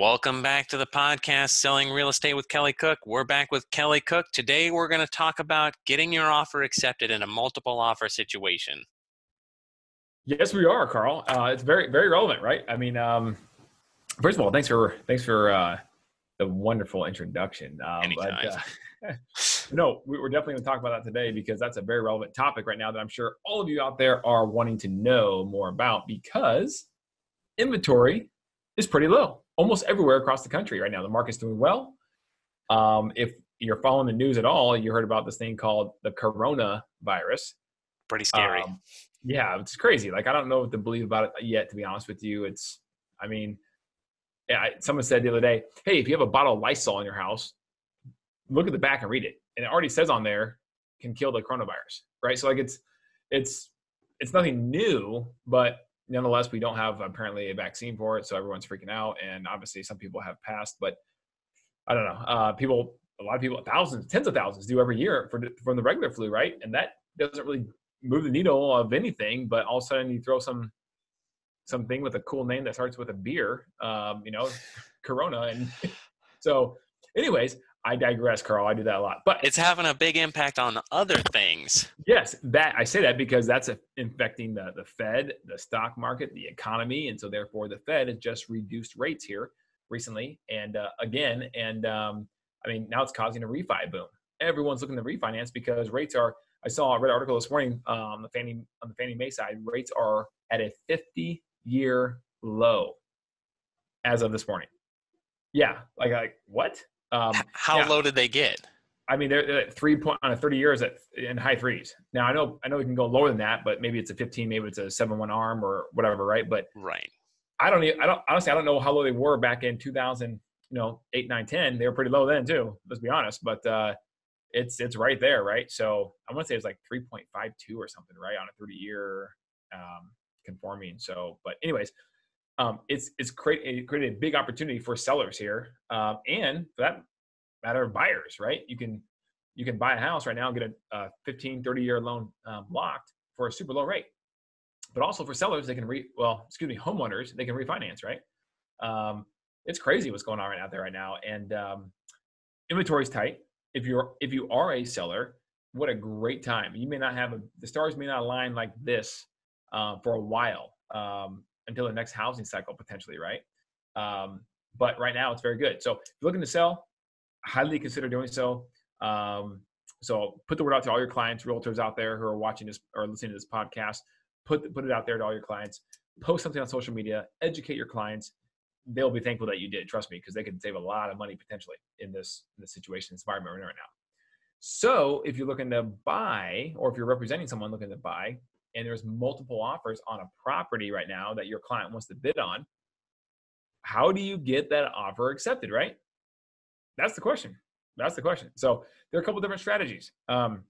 Welcome back to the podcast, Selling Real Estate with Kelly Cook. We're back with Kelly Cook. Today, we're going to talk about getting your offer accepted in a multiple offer situation. Yes, we are, Carl. Uh, it's very, very relevant, right? I mean, um, first of all, thanks for thanks for uh, the wonderful introduction. Um, Anytime. But, uh, no, we, are definitely going to talk about that today because that's a very relevant topic right now that I'm sure all of you out there are wanting to know more about because inventory is pretty low almost everywhere across the country right now. The market's doing well. Um, if you're following the news at all, you heard about this thing called the coronavirus. Pretty scary. Um, yeah, it's crazy. Like I don't know what to believe about it yet. To be honest with you, it's. I mean, yeah. Someone said the other day, "Hey, if you have a bottle of Lysol in your house, look at the back and read it, and it already says on there can kill the coronavirus." Right. So like it's it's it's nothing new, but nonetheless, we don't have apparently a vaccine for it, so everyone's freaking out. And obviously, some people have passed, but I don't know. Uh, people, a lot of people, thousands, tens of thousands, do every year for from the regular flu, right? And that doesn't really move the needle of anything. But all of a sudden, you throw some something with a cool name that starts with a beer, um, you know, Corona, and so. Anyways, I digress, Carl. I do that a lot, but it's having a big impact on other things. Yes, that I say that because that's infecting the the Fed, the stock market, the economy, and so therefore the Fed has just reduced rates here recently, and uh, again, and um, I mean now it's causing a refi boom. Everyone's looking to refinance because rates are. I saw I read an article this morning um, on the Fannie on the Fannie Mae side. Rates are at a 50 year low as of this morning. Yeah, like like what? Um, How yeah. low did they get? I mean, they're, they're, at three point on a 30 years at in high threes. Now I know I know we can go lower than that, but maybe it's a 15, maybe it's a seven one arm or whatever, right? But right. I don't even, I don't honestly I don't know how low they were back in 2000, you know, eight, nine, 10. They were pretty low then too. Let's be honest, but uh, it's it's right there, right? So I want to say it's like 3.52 or something, right, on a 30 year um, conforming. So, but anyways, um, it's it's create, created a big opportunity for sellers here, um, and for that matter, of buyers. Right? You can you can buy a house right now and get a, a 15, 30 year loan um, locked for a super low rate. But also for sellers, they can re well, excuse me, homeowners they can refinance. Right? Um, it's crazy what's going on right out there right now, and um, inventory is tight. If you're if you are a seller, what a great time! You may not have a, the stars may not align like this uh, for a while. Um, until the next housing cycle potentially, right? Um, but right now it's very good. So if you're looking to sell, highly consider doing so. Um, so put the word out to all your clients, realtors out there who are watching this or listening to this podcast. Put put it out there to all your clients. Post something on social media. Educate your clients. They'll be thankful that you did. Trust me, because they can save a lot of money potentially in this in this situation, this environment we're in right now. So if you're looking to buy, or if you're representing someone looking to buy, and there's multiple offers on a property right now that your client wants to bid on, how do you get that offer accepted, right? That's the question. That's the question. So there are a couple different strategies. Um,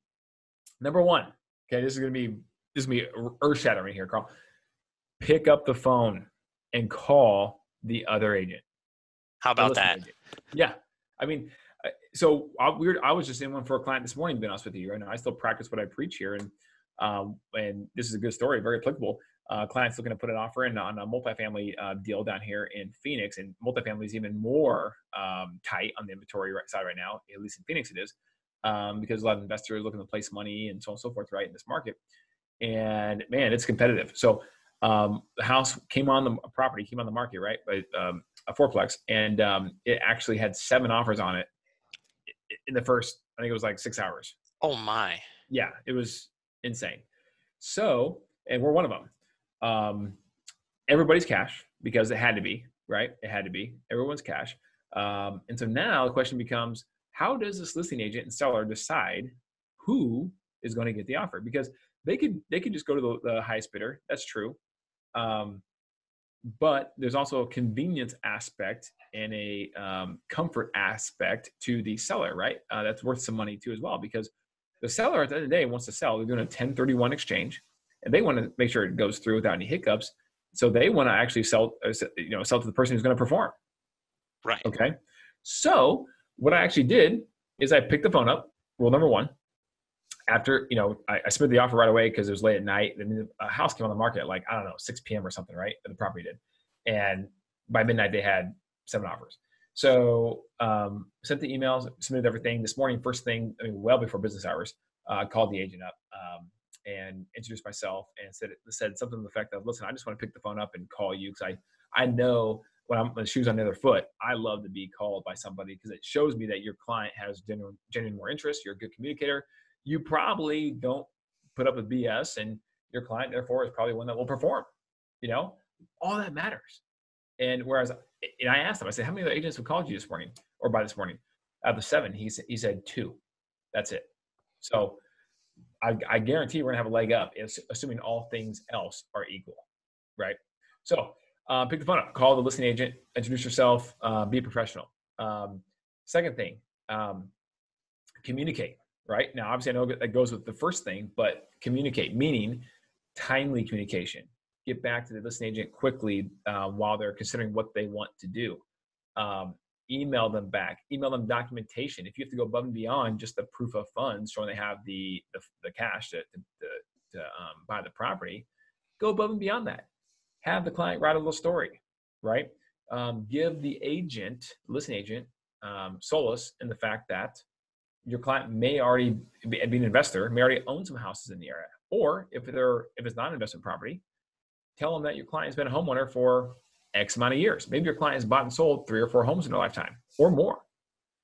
number one, okay, this is gonna be this is gonna be earth shattering here, Carl. Pick up the phone and call the other agent. How about that? Agent. Yeah, I mean, so I, we were, I was just in one for a client this morning. To be honest with you, right now I still practice what I preach here, and um, and this is a good story, very applicable. Uh, clients looking to put an offer in on a multifamily uh, deal down here in Phoenix, and multifamily is even more um, tight on the inventory right side right now. At least in Phoenix, it is um, because a lot of investors looking to place money and so on and so forth, right, in this market. And man, it's competitive. So um, the house came on the property, came on the market, right, but um, a fourplex, and um, it actually had seven offers on it in the first. I think it was like six hours. Oh my! Yeah, it was insane. So, and we're one of them. Um, everybody's cash because it had to be, right? It had to be. Everyone's cash. Um, and so now the question becomes how does this listing agent and seller decide who is going to get the offer? Because they could they could just go to the, the highest bidder. That's true. Um, but there's also a convenience aspect and a um, comfort aspect to the seller, right? Uh, that's worth some money too as well because the seller at the end of the day wants to sell. They're doing a 1031 exchange, and they want to make sure it goes through without any hiccups. So they want to actually sell, uh, you know, sell to the person who's going to perform. Right. Okay. So what I actually did is I picked the phone up. Rule number one. After you know, I, I submitted the offer right away because it was late at night. And a house came on the market at like I don't know 6 p.m. or something, right? The property did, and by midnight they had seven offers. So um, sent the emails, submitted everything. This morning, first thing, I mean, well before business hours, uh, called the agent up um, and introduced myself and said said something to the effect of, "Listen, I just want to pick the phone up and call you because I I know when I'm when the shoes on the other foot, I love to be called by somebody because it shows me that your client has genuine genuine more interest. You're a good communicator. You probably don't put up with BS, and your client therefore is probably one that will perform. You know, all that matters. And whereas, and I asked him, I said, how many other agents have called you this morning or by this morning? Out of the seven, he said, he said two. That's it. So I, I guarantee we're gonna have a leg up, assuming all things else are equal, right? So uh, pick the phone up, call the listing agent, introduce yourself, uh, be professional. Um, second thing, um, communicate. Right now, obviously, I know that goes with the first thing, but communicate, meaning timely communication get back to the listing agent quickly uh, while they're considering what they want to do. Um, email them back, email them documentation. If you have to go above and beyond just the proof of funds showing they have the the, the cash to, to, to um, buy the property, go above and beyond that. Have the client write a little story, right? Um, give the agent, listing agent, um, solace in the fact that your client may already be, be an investor, may already own some houses in the area, or if they're if it's not an investment property, tell them that your client's been a homeowner for X amount of years. Maybe your client has bought and sold three or four homes in their lifetime or more.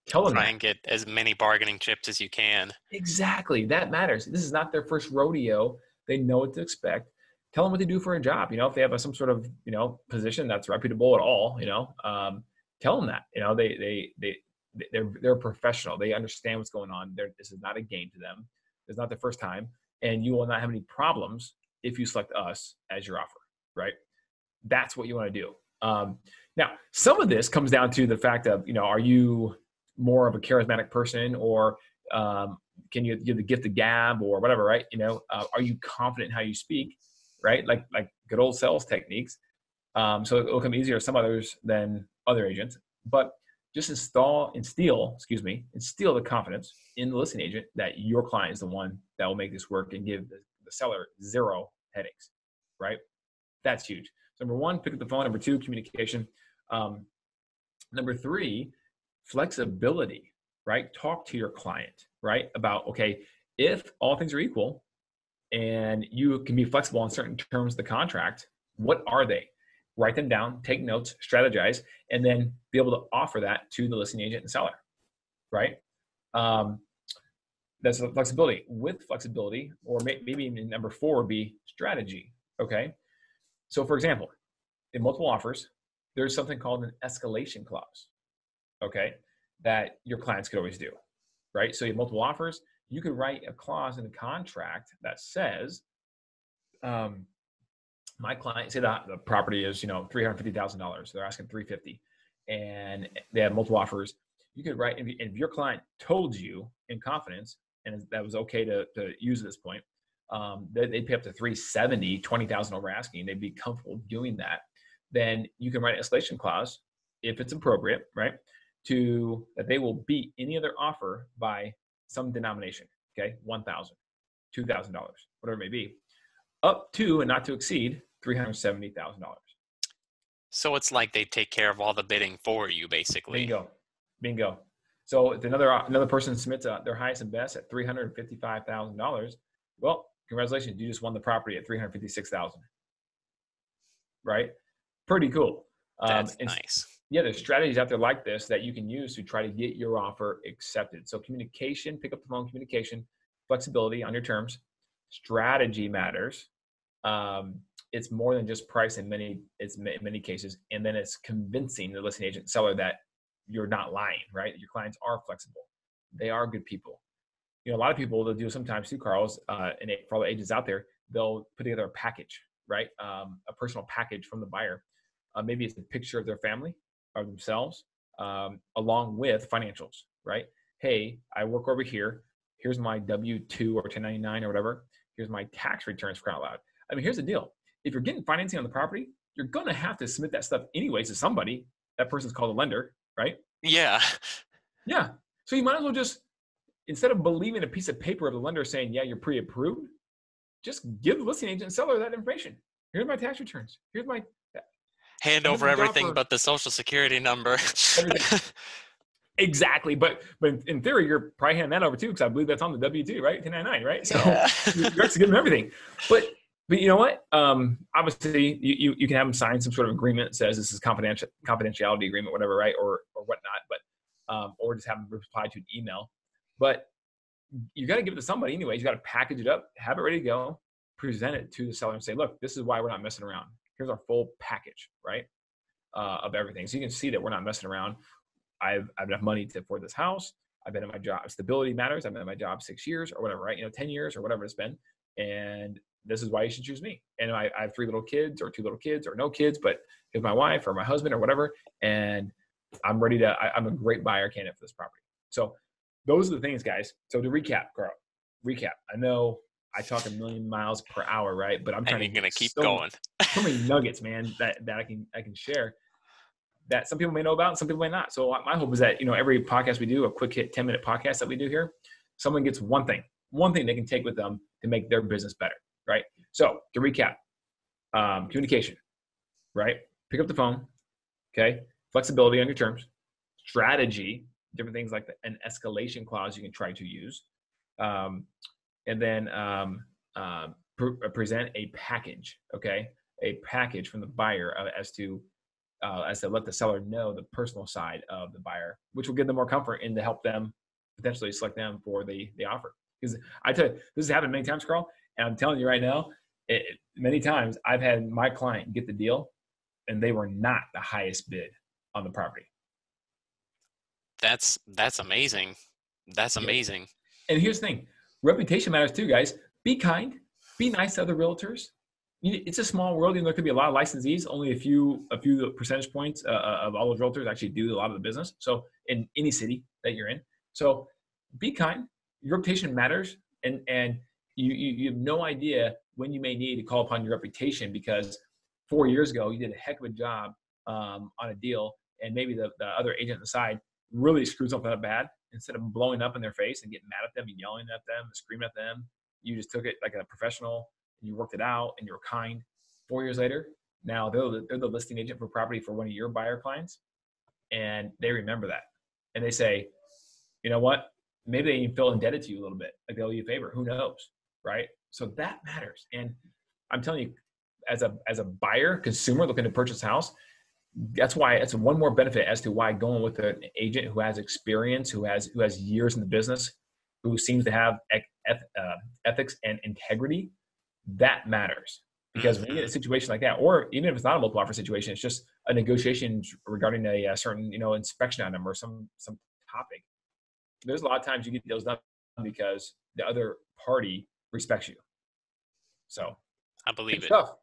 Tell them try that. and get as many bargaining chips as you can. Exactly. That matters. This is not their first rodeo. They know what to expect. Tell them what they do for a job. You know, if they have a, some sort of, you know, position that's reputable at all, you know, um, tell them that, you know, they, they, they, they're, they're professional. They understand what's going on. They're, this is not a game to them. It's not the first time. And you will not have any problems if you select us as your offer right? That's what you want to do. Um, now, some of this comes down to the fact of, you know, are you more of a charismatic person or um, can you give the gift of gab or whatever, right? You know, uh, are you confident in how you speak, right? Like, like good old sales techniques. Um, so it'll come easier to some others than other agents, but just install, instill, excuse me, instill the confidence in the listing agent that your client is the one that will make this work and give the seller zero headaches, right? That's huge. So number one, pick up the phone. Number two, communication. Um, number three, flexibility, right? Talk to your client, right? About, okay, if all things are equal and you can be flexible on certain terms of the contract, what are they? Write them down, take notes, strategize, and then be able to offer that to the listing agent and seller, right? Um, that's flexibility. With flexibility, or maybe number four would be strategy. Okay, so, for example, in multiple offers, there's something called an escalation clause, okay, that your clients could always do, right? So, you have multiple offers, you could write a clause in the contract that says, um, my client say that the property is you know three hundred fifty thousand dollars. They're asking three fifty, and they have multiple offers. You could write and if your client told you in confidence, and that was okay to, to use at this point, um, they, would pay up to 370, 20,000 over asking. They'd be comfortable doing that. Then you can write an escalation clause if it's appropriate, right? To that they will beat any other offer by some denomination, okay? $1,000, $2,000, whatever it may be, up to and not to exceed $370,000. So it's like they take care of all the bidding for you, basically. Bingo. Bingo. So if another another person submits a, their highest and best at three hundred fifty-five thousand dollars, well, congratulations, you just won the property at 356,000. Right? Pretty cool. Um, That's nice. Yeah, there's strategies out there like this that you can use to try to get your offer accepted. So communication, pick up the phone, communication, flexibility on your terms, strategy matters. Um, it's more than just price in many it's in many cases, and then it's convincing the listing agent seller that you're not lying, right? Your clients are flexible. They are good people you know, a lot of people they'll do sometimes too, Carl's, uh, and for all the agents out there, they'll put together a package, right? Um, a personal package from the buyer Uh, maybe it's a picture of their family or themselves, um, along with financials, right? Hey, I work over here. Here's my W two or 1099 or whatever. Here's my tax returns for crying out loud. I mean, here's the deal: if you're getting financing on the property, you're gonna have to submit that stuff anyways to somebody. That person's called a lender, right? Yeah. Yeah. So you might as well just instead of believing a piece of paper of the lender saying, "Yeah, you're pre-approved," just give the listing agent and seller that information. Here's my tax returns. Here's my hand over everything but the social security number. exactly, but but in theory, you're probably handing that over too because I believe that's on the W two, right? 1099, right? So yeah. you're actually giving them everything. But but you know what? Um, obviously, you, you, you can have them sign some sort of agreement that says this is confidential confidentiality agreement, whatever, right, or or whatnot. But um, or just have them reply to an email. But you got to give it to somebody anyways. You got to package it up, have it ready to go, present it to the seller, and say, look, this is why we're not messing around. Here's our full package, right, uh, of everything. So you can see that we're not messing around. I've I've enough money to afford this house. I've been in my job. Stability matters. I've been in my job six years or whatever, right? You know, ten years or whatever it's been, and this is why you should choose me. And I, I have three little kids or two little kids or no kids, but here's my wife or my husband or whatever. And I'm ready to, I, am a great buyer candidate for this property. So those are the things, guys. So to recap, Carl, recap. I know I talk a million miles per hour, right? But I'm trying and you're to keep so, going. so many nuggets, man, that, that I can I can share that some people may know about and some people may not. So my hope is that you know every podcast we do, a quick hit 10 minute podcast that we do here, someone gets one thing, one thing they can take with them to make their business better right? So to recap, um, communication, right? Pick up the phone, okay? Flexibility on your terms, strategy, different things like the, an escalation clause you can try to use, um, and then um, uh, pre- present a package, okay? A package from the buyer uh, as to uh, as to let the seller know the personal side of the buyer, which will give them more comfort and to help them potentially select them for the the offer. Because I tell you, this has happened many times, Carl. And I'm telling you right now, it, many times I've had my client get the deal and they were not the highest bid on the property. That's that's amazing. That's amazing. And here's the thing: reputation matters too, guys. Be kind. Be nice to other realtors. It's a small world, and there could be a lot of licensees. Only a few, a few percentage points uh, uh, of all those realtors actually do a lot of the business. So, in any city that you're in, so be kind. Your reputation matters, and and you, you, you have no idea when you may need to call upon your reputation because four years ago you did a heck of a job um, on a deal and maybe the, the other agent on the side really screwed something up bad. Instead of blowing up in their face and getting mad at them and yelling at them and screaming at them you just took it like a professional and you worked it out and you were kind. Four years later now they're the, they're the listing agent for property for one of your buyer clients and they remember that. And they say you know what? Maybe they even feel indebted to you a little bit. Like they owe you a favor. Who knows? Right? So that matters. And I'm telling you, as a as a buyer, consumer looking to purchase a house, that's why it's one more benefit as to why going with an agent who has experience, who has who has years in the business, who seems to have uh, ethics and integrity, that matters. Because when you get a mm-hmm. situation like that, or even if it's not a multiple offer situation, it's just a negotiation regarding a, a certain you know inspection item or some some topic. There's a lot of times you get those done because the other party respects you. So I believe it. Tough.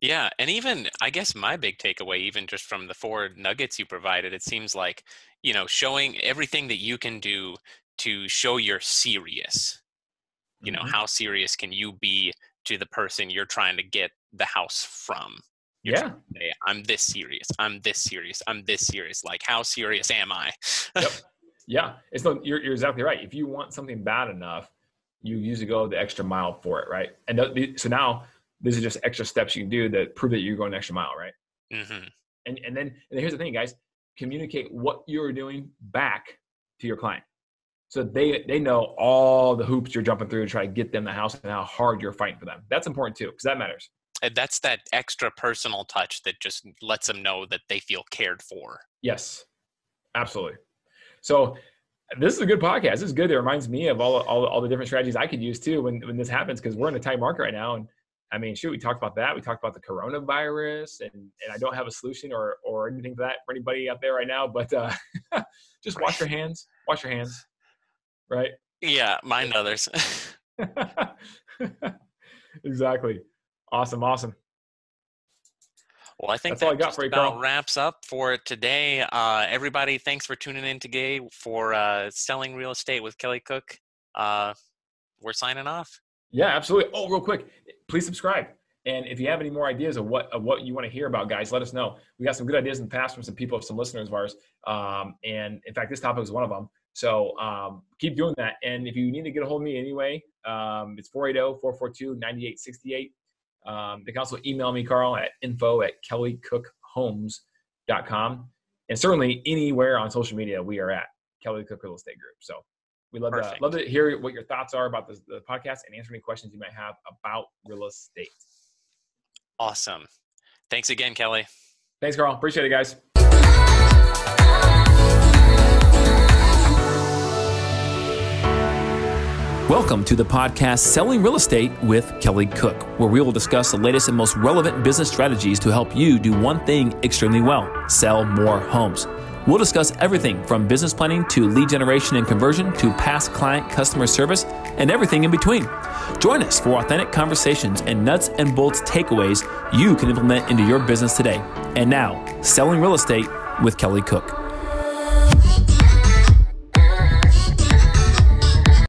Yeah, and even I guess my big takeaway, even just from the four nuggets you provided, it seems like you know showing everything that you can do to show you're serious. You know, mm-hmm. how serious can you be to the person you're trying to get the house from? You're yeah, say, I'm this serious. I'm this serious. I'm this serious. Like, how serious am I? yep. Yeah, it's no, you're, you're exactly right. If you want something bad enough, you usually go the extra mile for it, right? And th- so now these are just extra steps you can do that prove that you're going an extra mile, right? Mm-hmm. And and then and here's the thing, guys: communicate what you're doing back to your client, so they they know all the hoops you're jumping through to try to get them the house and how hard you're fighting for them. That's important too, because that matters. And that's that extra personal touch that just lets them know that they feel cared for. Yes, absolutely. So this is a good podcast. This is good. It reminds me of all, all, all the different strategies I could use too when, when this happens because we're in a tight market right now. And I mean, shoot, we talked about that. We talked about the coronavirus, and, and I don't have a solution or, or anything for that for anybody out there right now. But uh, just wash your hands. Wash your hands. Right? Yeah, mind others. exactly. Awesome. Awesome. Well, I think that's that all I got for you, Carl. Wraps up for today. Uh, everybody, thanks for tuning in today for uh, selling real estate with Kelly Cook. Uh, we're signing off. Yeah, absolutely. Oh, real quick, please subscribe. And if you have any more ideas of what of what you want to hear about, guys, let us know. We got some good ideas in the past from some people, some listeners of ours. Um, and in fact, this topic is one of them. So um, keep doing that. And if you need to get a hold of me anyway, um, it's 480-442-9868. Um, they can also email me, Carl, at info at kellycookhomes.com. And certainly anywhere on social media, we are at Kelly Cook Real Estate Group. So we love to, love to hear what your thoughts are about the, the podcast and answer any questions you might have about real estate. Awesome. Thanks again, Kelly. Thanks, Carl. Appreciate it, guys. Welcome to the podcast Selling Real Estate with Kelly Cook, where we will discuss the latest and most relevant business strategies to help you do one thing extremely well sell more homes. We'll discuss everything from business planning to lead generation and conversion to past client customer service and everything in between. Join us for authentic conversations and nuts and bolts takeaways you can implement into your business today. And now, selling real estate with Kelly Cook.